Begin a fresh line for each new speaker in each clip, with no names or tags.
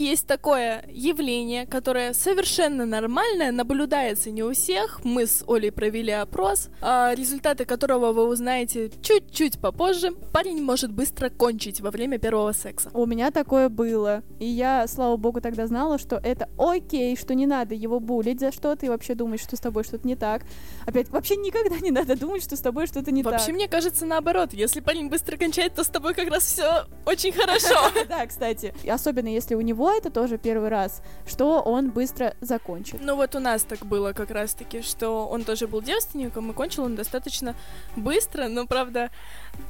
Есть такое явление, которое совершенно нормальное, наблюдается не у всех. Мы с Олей провели опрос, а результаты которого вы узнаете чуть-чуть попозже. Парень может быстро кончить во время первого секса.
У меня такое было. И я, слава богу, тогда знала, что это окей, что не надо его булить за что-то и вообще думать, что с тобой что-то не так. Опять, вообще никогда не надо думать, что с тобой что-то не
вообще, так. Вообще, мне кажется, наоборот. Если парень быстро кончает, то с тобой как раз все очень хорошо.
Да, кстати. Особенно если у него это тоже первый раз, что он быстро закончит.
Ну вот у нас так было как раз-таки, что он тоже был девственником, и кончил он достаточно быстро, но, правда,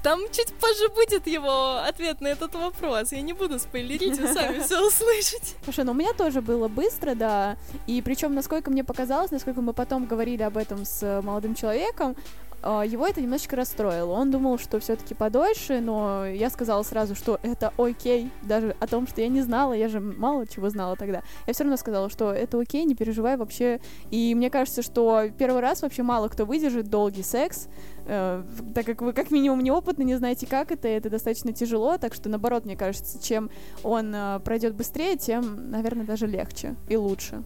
там чуть позже будет его ответ на этот вопрос. Я не буду спойлерить, вы сами все услышите.
Слушай, ну у меня тоже было быстро, да. И причем, насколько мне показалось, насколько мы потом говорили об этом с молодым человеком, его это немножечко расстроило. Он думал, что все-таки подольше, но я сказала сразу, что это окей, даже о том, что я не знала, я же мало чего знала тогда. Я все равно сказала, что это окей, не переживай вообще. И мне кажется, что первый раз вообще мало кто выдержит долгий секс, э, так как вы как минимум неопытны, не знаете, как это, и это достаточно тяжело, так что наоборот, мне кажется, чем он э, пройдет быстрее, тем, наверное, даже легче и лучше.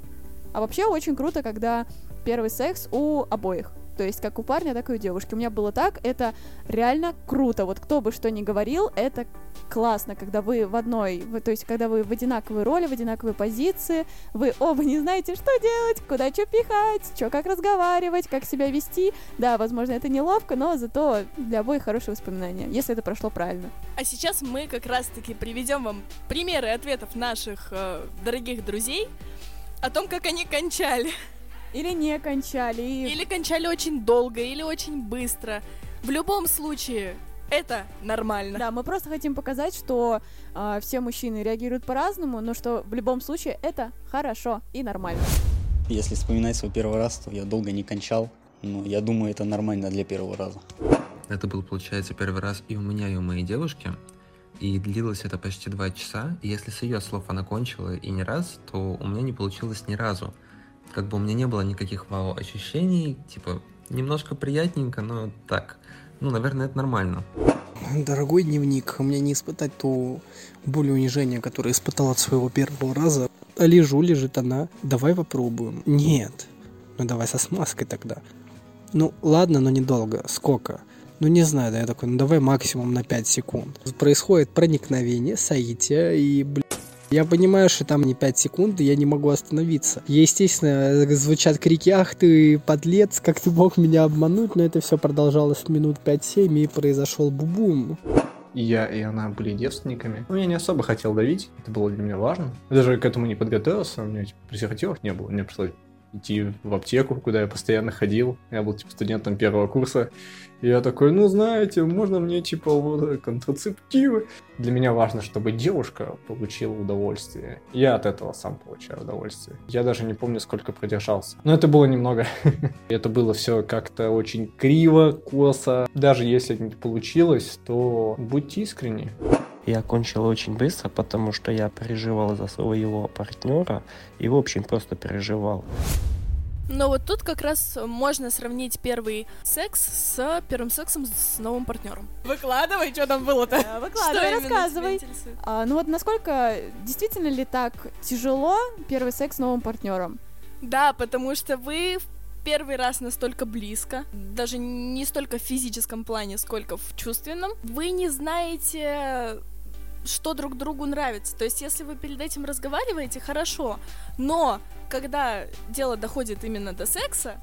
А вообще очень круто, когда первый секс у обоих. То есть как у парня, так и у девушки. У меня было так, это реально круто. Вот кто бы что ни говорил, это классно, когда вы в одной, то есть когда вы в одинаковой роли, в одинаковой позиции, вы оба не знаете, что делать, куда что пихать, что как разговаривать, как себя вести. Да, возможно, это неловко, но зато для обоих хорошие воспоминания, если это прошло правильно.
А сейчас мы как раз-таки приведем вам примеры ответов наших э, дорогих друзей о том, как они кончали.
Или не кончали. И...
Или кончали очень долго, или очень быстро. В любом случае, это нормально.
Да, мы просто хотим показать, что э, все мужчины реагируют по-разному, но что в любом случае это хорошо и нормально.
Если вспоминать свой первый раз, то я долго не кончал, но я думаю, это нормально для первого раза.
Это был, получается, первый раз и у меня, и у моей девушки. И длилось это почти два часа. И если с ее слов она кончила и не раз, то у меня не получилось ни разу как бы у меня не было никаких вау ощущений, типа немножко приятненько, но так. Ну, наверное, это нормально.
Дорогой дневник, мне не испытать ту боль и унижение, которое испытал от своего первого раза. Лежу, лежит она. Давай попробуем. Нет. Ну давай со смазкой тогда. Ну ладно, но недолго. Сколько? Ну не знаю, да я такой, ну давай максимум на 5 секунд. Происходит проникновение, соитие и, блин, я понимаю, что там не 5 секунд, и я не могу остановиться. Естественно, звучат крики «Ах ты, подлец, как ты мог меня обмануть?» Но это все продолжалось минут 5-7, и произошел бубум.
И я, и она были девственниками. Ну, я не особо хотел давить, это было для меня важно. Я даже к этому не подготовился, у меня типа, презервативов не было. Мне пришлось идти в аптеку, куда я постоянно ходил. Я был, типа, студентом первого курса. И я такой, ну, знаете, можно мне, типа, вот, контрацептивы? Для меня важно, чтобы девушка получила удовольствие. Я от этого сам получаю удовольствие. Я даже не помню, сколько продержался. Но это было немного. это было все как-то очень криво, косо. Даже если не получилось, то будьте искренни.
Я кончил очень быстро, потому что я переживал за своего партнера и, в общем, просто переживал.
Но вот тут как раз можно сравнить первый секс с первым сексом с новым партнером. Выкладывай, что там было-то.
Да, выкладывай, рассказывай. А, ну вот насколько действительно ли так тяжело первый секс с новым партнером?
Да, потому что вы первый раз настолько близко, даже не столько в физическом плане, сколько в чувственном. Вы не знаете что друг другу нравится. То есть, если вы перед этим разговариваете, хорошо. Но когда дело доходит именно до секса,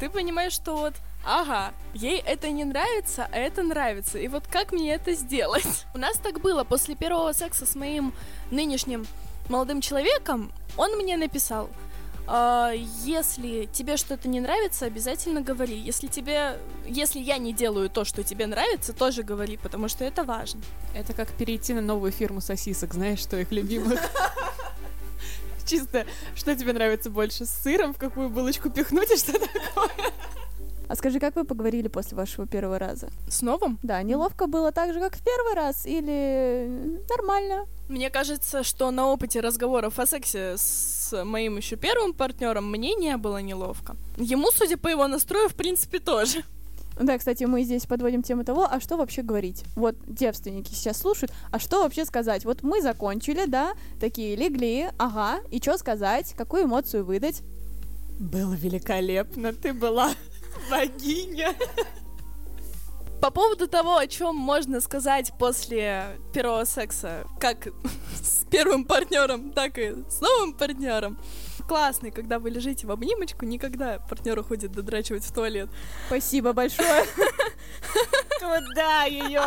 ты понимаешь, что вот, ага, ей это не нравится, а это нравится. И вот как мне это сделать? У нас так было. После первого секса с моим нынешним молодым человеком, он мне написал – если тебе что-то не нравится, обязательно говори. Если тебе, если я не делаю то, что тебе нравится, тоже говори, потому что это важно.
Это как перейти на новую фирму сосисок, знаешь, что их любимых. Чисто, что тебе нравится больше, с сыром в какую булочку пихнуть и что такое?
А скажи, как вы поговорили после вашего первого раза?
С новым?
Да, неловко было так же, как в первый раз, или нормально?
Мне кажется, что на опыте разговоров о сексе с моим еще первым партнером мне не было неловко. Ему, судя по его настрою, в принципе, тоже.
Да, кстати, мы здесь подводим тему того, а что вообще говорить? Вот девственники сейчас слушают, а что вообще сказать? Вот мы закончили, да, такие легли, ага, и что сказать, какую эмоцию выдать?
Было великолепно, ты была богиня.
По поводу того, о чем можно сказать после первого секса, как с первым партнером, так и с новым партнером. Классный, когда вы лежите в обнимочку, никогда партнер уходит додрачивать в туалет.
Спасибо большое.
Куда ее?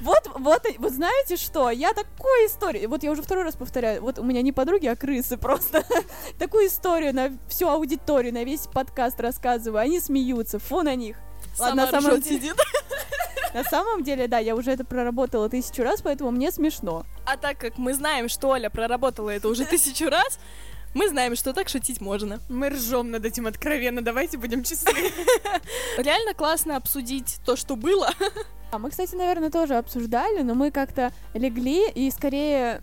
Вот, вот, вот знаете что? Я такую историю, вот я уже второй раз повторяю, вот у меня не подруги, а крысы просто. Такую историю на всю аудиторию, на весь подкаст рассказываю, они смеются, фу на них. Ладно,
Сама
на самом
ржёт,
деле-
сидит.
На самом деле, да, я уже это проработала тысячу раз, поэтому мне смешно.
А так как мы знаем, что Оля проработала это уже тысячу раз, мы знаем, что так шутить можно.
Мы ржем над этим откровенно, давайте будем честны.
Реально классно обсудить то, что было.
А мы, кстати, наверное, тоже обсуждали, но мы как-то легли, и скорее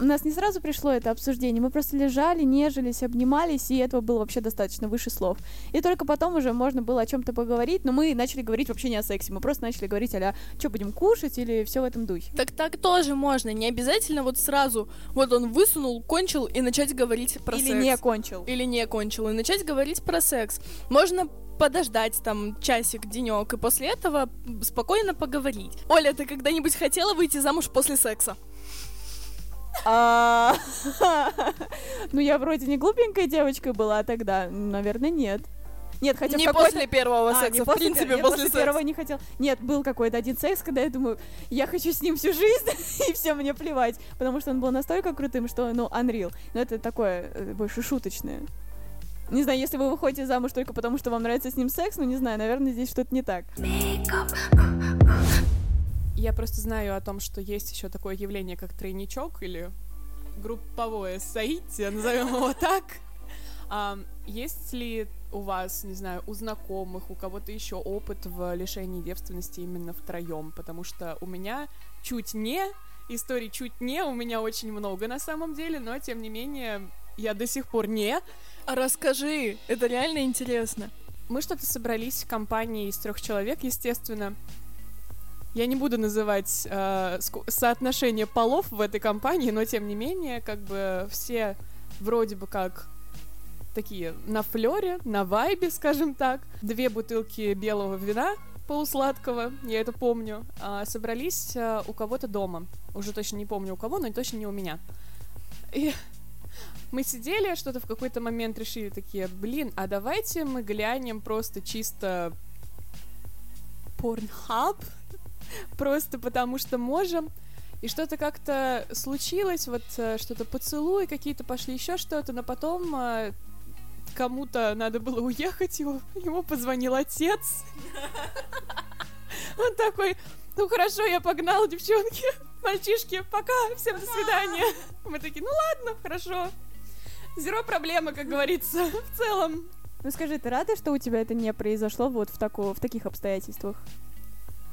у нас не сразу пришло это обсуждение, мы просто лежали, нежились, обнимались, и этого было вообще достаточно выше слов. И только потом уже можно было о чем-то поговорить, но мы начали говорить вообще не о сексе, мы просто начали говорить а что будем кушать или все в этом духе.
Так так тоже можно, не обязательно вот сразу, вот он высунул, кончил и начать говорить про
или
секс.
не кончил.
Или не кончил, и начать говорить про секс. Можно подождать там часик, денек, и после этого спокойно поговорить. Оля, ты когда-нибудь хотела выйти замуж после секса?
А, Ну, я вроде не глупенькая девочка была тогда, наверное, нет. Нет, хотя
не после первого
А,
секса, в
после
принципе,
я
после,
после первого не хотел. Нет, был какой-то один секс, когда я думаю, я хочу с ним всю жизнь, и все, мне плевать. Потому что он был настолько крутым, что, ну, unreal. Но это такое, э, больше шуточное. Не знаю, если вы выходите замуж только потому, что вам нравится с ним секс, ну, не знаю, наверное, здесь что-то не так.
Я просто знаю о том, что есть еще такое явление, как тройничок или групповое соитие, назовем его так. А, есть ли у вас, не знаю, у знакомых, у кого-то еще опыт в лишении девственности именно втроем? Потому что у меня чуть не, историй чуть не, у меня очень много на самом деле, но тем не менее я до сих пор не.
А расскажи, это реально интересно.
Мы что-то собрались в компании из трех человек, естественно. Я не буду называть э, соотношение полов в этой компании, но тем не менее, как бы все вроде бы как такие на флере, на вайбе, скажем так. Две бутылки белого вина полусладкого, я это помню, а, собрались а, у кого-то дома. Уже точно не помню у кого, но точно не у меня. И мы сидели, что-то в какой-то момент решили такие, блин, а давайте мы глянем просто чисто Pornhub, просто потому что можем. И что-то как-то случилось, вот э, что-то поцелуй, какие-то пошли еще что-то, но потом э, кому-то надо было уехать, его, ему позвонил отец. Он такой, ну хорошо, я погнал, девчонки, мальчишки, пока, всем до свидания. Мы такие, ну ладно, хорошо. Зеро проблемы, как говорится, в целом.
Ну, скажи, ты рада, что у тебя это не произошло вот в, тако- в таких обстоятельствах?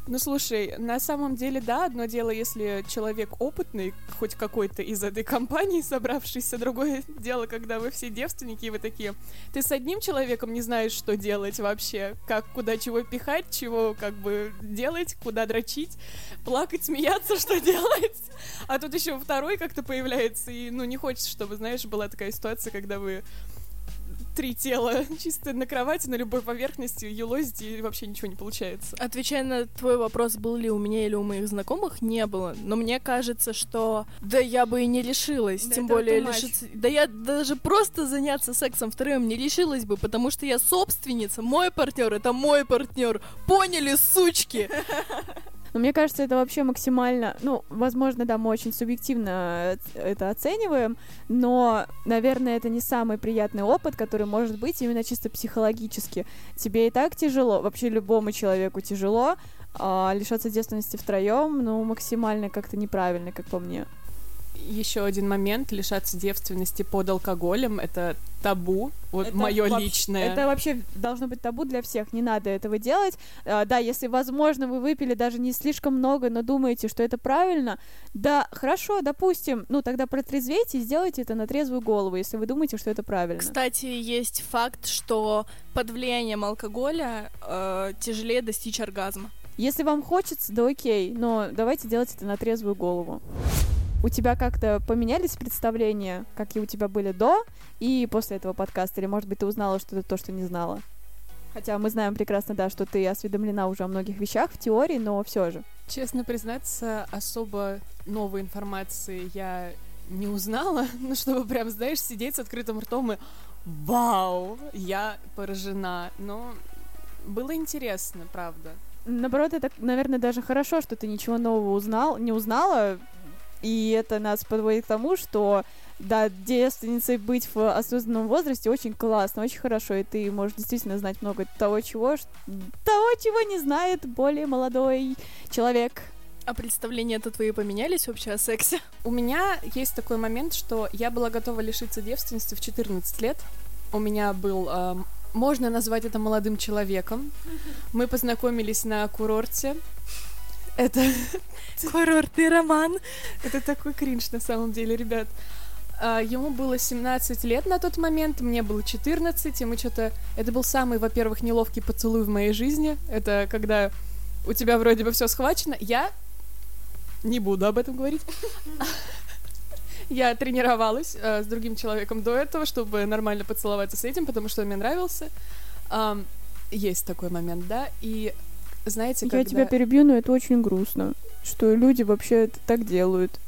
Ну слушай, на самом деле, да, одно дело, если человек опытный, хоть какой-то из этой компании собравшийся, другое дело, когда вы все девственники, и вы такие, ты с одним человеком не знаешь, что делать вообще, как, куда чего пихать, чего как бы делать, куда дрочить, плакать, смеяться, что делать. А тут еще второй как-то появляется, и, ну, не хочется, чтобы, знаешь, была такая ситуация, когда вы три тела чисто на кровати, на любой поверхности, елозите, и вообще ничего не получается.
Отвечая на твой вопрос, был ли у меня или у моих знакомых, не было. Но мне кажется, что да я бы и не решилась.
Да
тем более лишиться... Да я даже просто заняться сексом втроем не решилась бы, потому что я собственница. Мой партнер это мой партнер. Поняли, сучки?
Но мне кажется, это вообще максимально, ну, возможно, да, мы очень субъективно э, это оцениваем, но, наверное, это не самый приятный опыт, который может быть именно чисто психологически. Тебе и так тяжело, вообще любому человеку тяжело, а лишаться девственности втроем, ну, максимально как-то неправильно, как по мне.
Еще один момент лишаться девственности под алкоголем это табу, вот
Это
мое
вообще-
личное.
Это вообще должно быть табу для всех, не надо этого делать. А, да, если, возможно, вы выпили даже не слишком много, но думаете, что это правильно, да, хорошо, допустим, ну тогда протрезвейте и сделайте это на трезвую голову, если вы думаете, что это правильно.
Кстати, есть факт, что под влиянием алкоголя э, тяжелее достичь оргазма.
Если вам хочется, да окей, но давайте делать это на трезвую голову. У тебя как-то поменялись представления, какие у тебя были до и после этого подкаста? Или, может быть, ты узнала что-то то, что не знала? Хотя мы знаем прекрасно, да, что ты осведомлена уже о многих вещах в теории, но все же.
Честно признаться, особо новой информации я не узнала, ну, чтобы прям, знаешь, сидеть с открытым ртом и «Вау! Я поражена!» Но было интересно, правда.
Наоборот, это, наверное, даже хорошо, что ты ничего нового узнал, не узнала, и это нас подводит к тому, что да, девственницей быть в осознанном возрасте очень классно, очень хорошо, и ты можешь действительно знать много того, чего, того, чего не знает более молодой человек.
А представления-то твои поменялись вообще о сексе?
У меня есть такой момент, что я была готова лишиться девственности в 14 лет. У меня был, эм, можно назвать это молодым человеком. Мы познакомились на курорте. Это,
Курортный роман.
это такой кринж на самом деле, ребят. А, Ему было 17 лет на тот момент, мне было 14, и мы что-то... Это был самый, во-первых, неловкий поцелуй в моей жизни. Это когда у тебя вроде бы все схвачено. Я не буду об этом говорить. Я тренировалась э, с другим человеком до этого, чтобы нормально поцеловаться с этим, потому что он мне нравился. Есть такой момент, да, и знаете,
Я
когда
тебя перебью, но это очень грустно, что люди вообще это так делают.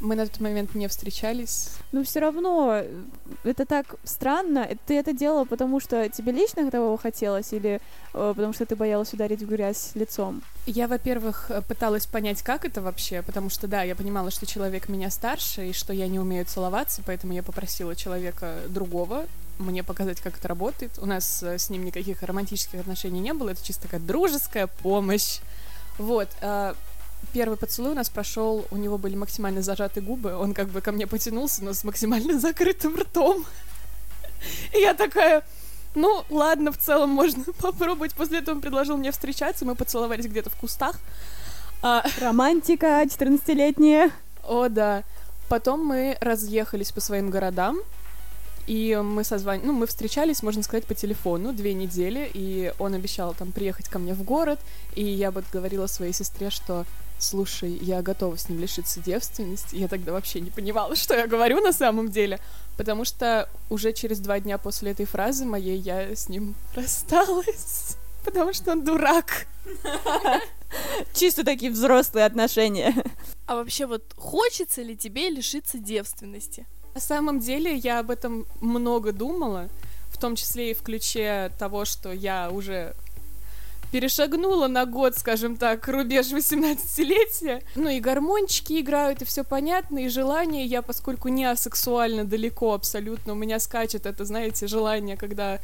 мы на тот момент не встречались,
Но все равно э, это так странно. Э, Ты это делала, потому что тебе лично того хотелось, или э, потому что ты боялась ударить в грязь лицом?
Я, во-первых, э, пыталась понять, как это вообще, потому что, да, я понимала, что человек меня старше, и что я не умею целоваться, поэтому я попросила человека другого мне показать, как это работает. У нас э, с ним никаких романтических отношений не было, это чисто такая дружеская помощь. Вот. э, Первый поцелуй у нас прошел, у него были максимально зажаты губы, он как бы ко мне потянулся, но с максимально закрытым ртом. И я такая, ну, ладно, в целом можно попробовать. После этого он предложил мне встречаться, мы поцеловались где-то в кустах. А,
Романтика 14-летняя.
о, да. Потом мы разъехались по своим городам, и мы созван... ну, мы встречались, можно сказать, по телефону две недели, и он обещал там приехать ко мне в город, и я вот говорила своей сестре, что слушай, я готова с ним лишиться девственности. Я тогда вообще не понимала, что я говорю на самом деле, потому что уже через два дня после этой фразы моей я с ним рассталась, потому что он дурак.
Чисто такие взрослые отношения.
А вообще вот хочется ли тебе лишиться девственности?
На самом деле я об этом много думала, в том числе и в ключе того, что я уже перешагнула на год, скажем так, рубеж 18-летия. Ну и гормончики играют, и все понятно, и желание, я, поскольку не асексуально далеко абсолютно, у меня скачет это, знаете, желание, когда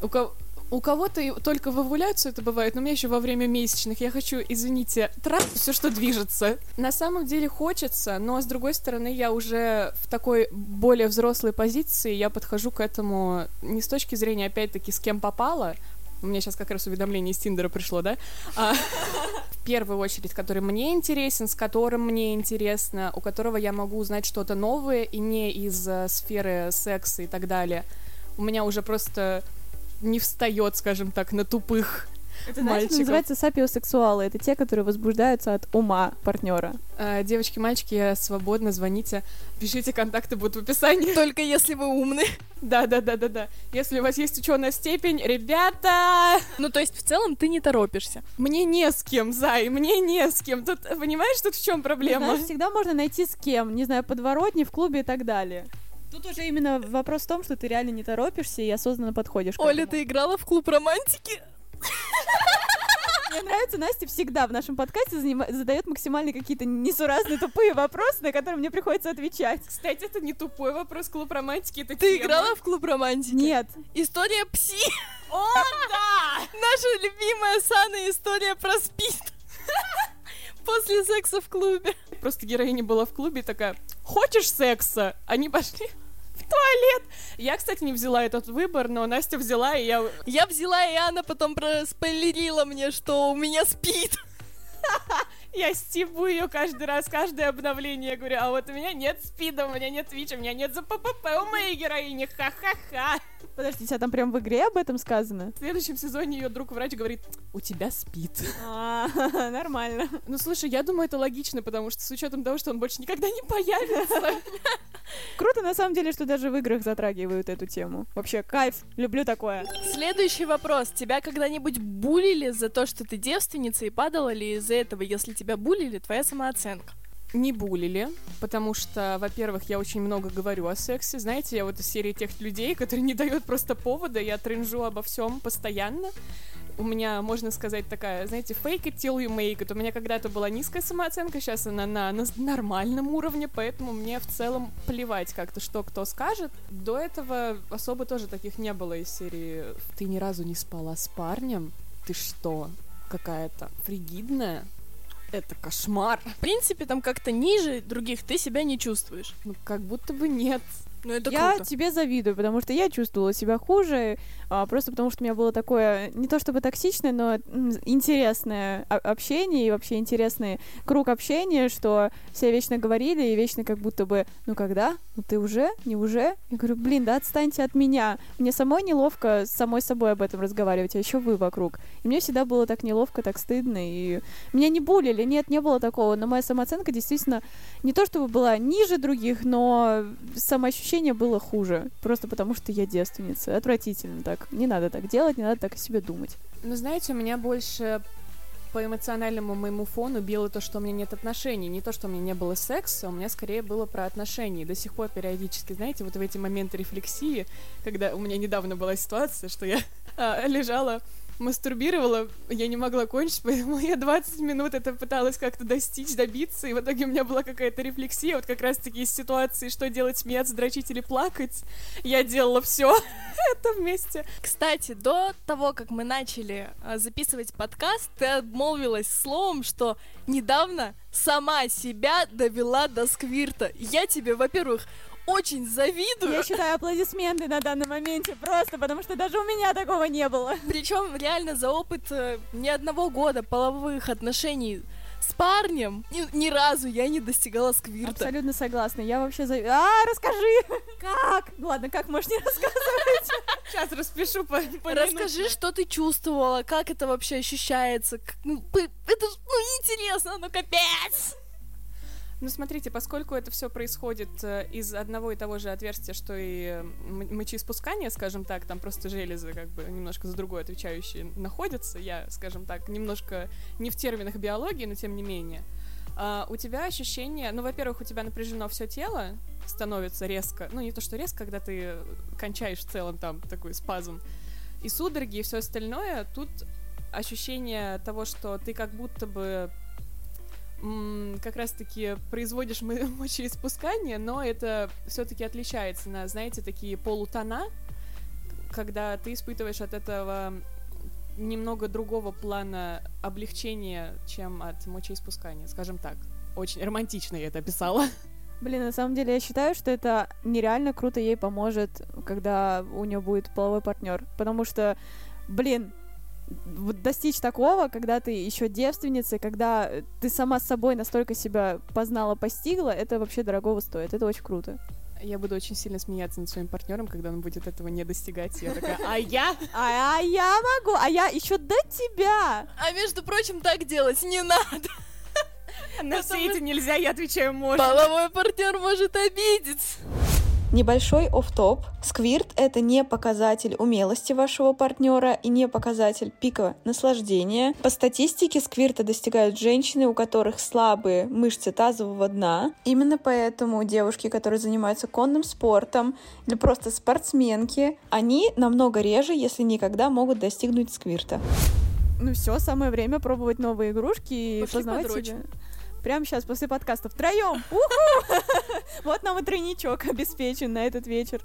у кого у кого-то только в овуляцию это бывает, но у меня еще во время месячных. Я хочу, извините, трахать все, что движется. На самом деле хочется, но с другой стороны, я уже в такой более взрослой позиции, я подхожу к этому не с точки зрения, опять-таки, с кем попало, у меня сейчас как раз уведомление из Тиндера пришло, да? А, в первую очередь, который мне интересен, с которым мне интересно, у которого я могу узнать что-то новое и не из э, сферы секса и так далее. У меня уже просто не встает, скажем так, на тупых
Это, знаешь,
мальчиков.
называется сапиосексуалы. Это те, которые возбуждаются от ума партнера.
Э, Девочки, мальчики, я свободно, звоните. Пишите, контакты будут в описании.
Только если вы умны.
Да, да, да, да, да. Если у вас есть ученая степень, ребята,
Ну, то есть, в целом, ты не торопишься.
мне не с кем, Зай, мне не с кем. Тут, понимаешь, тут в чем проблема?
Знаешь, всегда можно найти с кем, не знаю, подворотни, в клубе и так далее. Тут уже именно вопрос в том, что ты реально не торопишься и осознанно подходишь
Оля,
этому.
ты играла в клуб романтики?
Мне нравится, Настя всегда в нашем подкасте задает максимально какие-то несуразные тупые вопросы, на которые мне приходится отвечать.
Кстати, это не тупой вопрос, клуб романтики, это
Ты
тема.
играла в клуб романтики?
Нет.
История пси.
О, да!
Наша любимая Сана история про спид. После секса в клубе.
Просто героиня была в клубе и такая, хочешь секса? Они пошли в туалет. Я, кстати, не взяла этот выбор, но Настя взяла, и я...
Я взяла, и Анна потом проспойлерила мне, что у меня спит.
Я стебу ее каждый раз, каждое обновление. Я говорю, а вот у меня нет спида, у меня нет ВИЧа, у меня нет ЗППП у моей героини. Ха-ха-ха.
Подождите, а там прям в игре об этом сказано?
В следующем сезоне ее друг врач говорит, у тебя спит.
А, нормально.
Ну, слушай, я думаю, это логично, потому что с учетом того, что он больше никогда не появится.
Круто, на самом деле, что даже в играх затрагивают эту тему. Вообще, кайф, люблю такое.
Следующий вопрос. Тебя когда-нибудь булили за то, что ты девственница, и падала ли из-за этого, если тебя булили, твоя самооценка?
не булили, потому что, во-первых, я очень много говорю о сексе. Знаете, я вот из серии тех людей, которые не дают просто повода, я тренжу обо всем постоянно. У меня, можно сказать, такая, знаете, fake it till you make it. У меня когда-то была низкая самооценка, сейчас она на, на нормальном уровне, поэтому мне в целом плевать как-то, что кто скажет. До этого особо тоже таких не было из серии «Ты ни разу не спала с парнем? Ты что, какая-то фригидная?» Это кошмар.
В принципе, там как-то ниже других ты себя не чувствуешь.
Ну, как будто бы нет.
Ну, это
я
круто.
тебе завидую, потому что я чувствовала себя хуже, а, просто потому что у меня было такое, не то чтобы токсичное, но интересное общение и вообще интересный круг общения, что все вечно говорили и вечно как будто бы, ну когда? Ну ты уже? Не уже? Я говорю, блин, да отстаньте от меня. Мне самой неловко с самой собой об этом разговаривать, а еще вы вокруг. И мне всегда было так неловко, так стыдно, и меня не булили, нет, не было такого, но моя самооценка действительно не то чтобы была ниже других, но самоощущение было хуже, просто потому что я девственница. Отвратительно так. Не надо так делать, не надо так о себе думать.
Ну, знаете, у меня больше по эмоциональному моему фону било то, что у меня нет отношений. Не то, что у меня не было секса, у меня скорее было про отношения. И до сих пор периодически, знаете, вот в эти моменты рефлексии, когда у меня недавно была ситуация, что я а, лежала мастурбировала, я не могла кончить, поэтому я 20 минут это пыталась как-то достичь, добиться, и в итоге у меня была какая-то рефлексия, вот как раз-таки из ситуации, что делать, смеяться, дрочить или плакать, я делала все это вместе.
Кстати, до того, как мы начали а, записывать подкаст, ты обмолвилась словом, что недавно сама себя довела до сквирта. Я тебе, во-первых, очень завидую.
Я считаю аплодисменты на данном моменте просто, потому что даже у меня такого не было.
Причем реально за опыт э, ни одного года половых отношений с парнем ни, ни разу я не достигала сквирта.
Абсолютно согласна. Я вообще за... А, расскажи! Как? Ладно, как можешь не рассказывать?
Сейчас распишу по, по
Расскажи, что ты чувствовала, как это вообще ощущается. Ну, это ж, ну, интересно, ну капец!
Ну, смотрите, поскольку это все происходит э, из одного и того же отверстия, что и э, мочеиспускание, скажем так, там просто железы как бы немножко за другое отвечающие находятся, я, скажем так, немножко не в терминах биологии, но тем не менее, а, у тебя ощущение, ну, во-первых, у тебя напряжено все тело, становится резко, ну, не то, что резко, когда ты кончаешь в целом там такой спазм, и судороги, и все остальное, тут ощущение того, что ты как будто бы как раз-таки производишь мо- мочеиспускание, но это все-таки отличается на, знаете, такие полутона, когда ты испытываешь от этого немного другого плана облегчения, чем от мочеиспускания, скажем так. Очень романтично я это описала.
Блин, на самом деле я считаю, что это нереально круто ей поможет, когда у нее будет половой партнер. Потому что, блин, вот достичь такого, когда ты еще девственница, когда ты сама с собой настолько себя познала, постигла, это вообще дорогого стоит. Это очень круто.
Я буду очень сильно смеяться над своим партнером, когда он будет этого не достигать. Я такая, а я?
А, а я могу, а я еще до тебя.
А между прочим, так делать не надо.
На все эти нельзя, я отвечаю, можно.
Половой партнер может обидеться.
Небольшой оф-топ. Сквирт — это не показатель умелости вашего партнера и не показатель пика наслаждения. По статистике сквирта достигают женщины, у которых слабые мышцы тазового дна. Именно поэтому девушки, которые занимаются конным спортом или просто спортсменки, они намного реже, если никогда, могут достигнуть сквирта.
Ну все, самое время пробовать новые игрушки и
Пошли
познавать
подрочим.
себя. Прямо сейчас, после подкаста, втроем. Вот нам и тройничок обеспечен на этот вечер.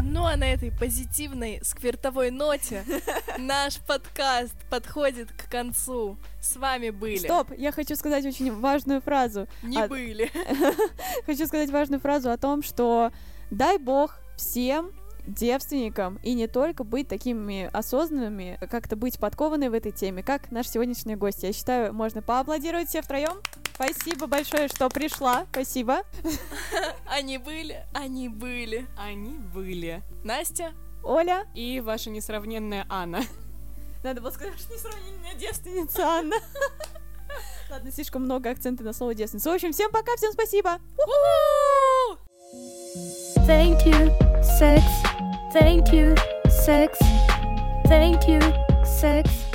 Ну а на этой позитивной сквертовой ноте наш подкаст подходит к концу. С вами были.
Стоп, я хочу сказать очень важную фразу.
Не
А-
были.
Хочу сказать важную фразу о том, что дай бог всем девственникам и не только быть такими осознанными, как-то быть подкованной в этой теме, как наш сегодняшний гость. Я считаю, можно поаплодировать все втроем. Спасибо большое, что пришла. Спасибо.
Они были, они были.
Они были.
Настя,
Оля.
И ваша несравненная Анна.
Надо было сказать, что несравненная девственница Анна. Ладно, слишком много акцента на слово девственница. В общем, всем пока, всем спасибо.
Thank you, sex. Thank you, sex. Thank you, sex.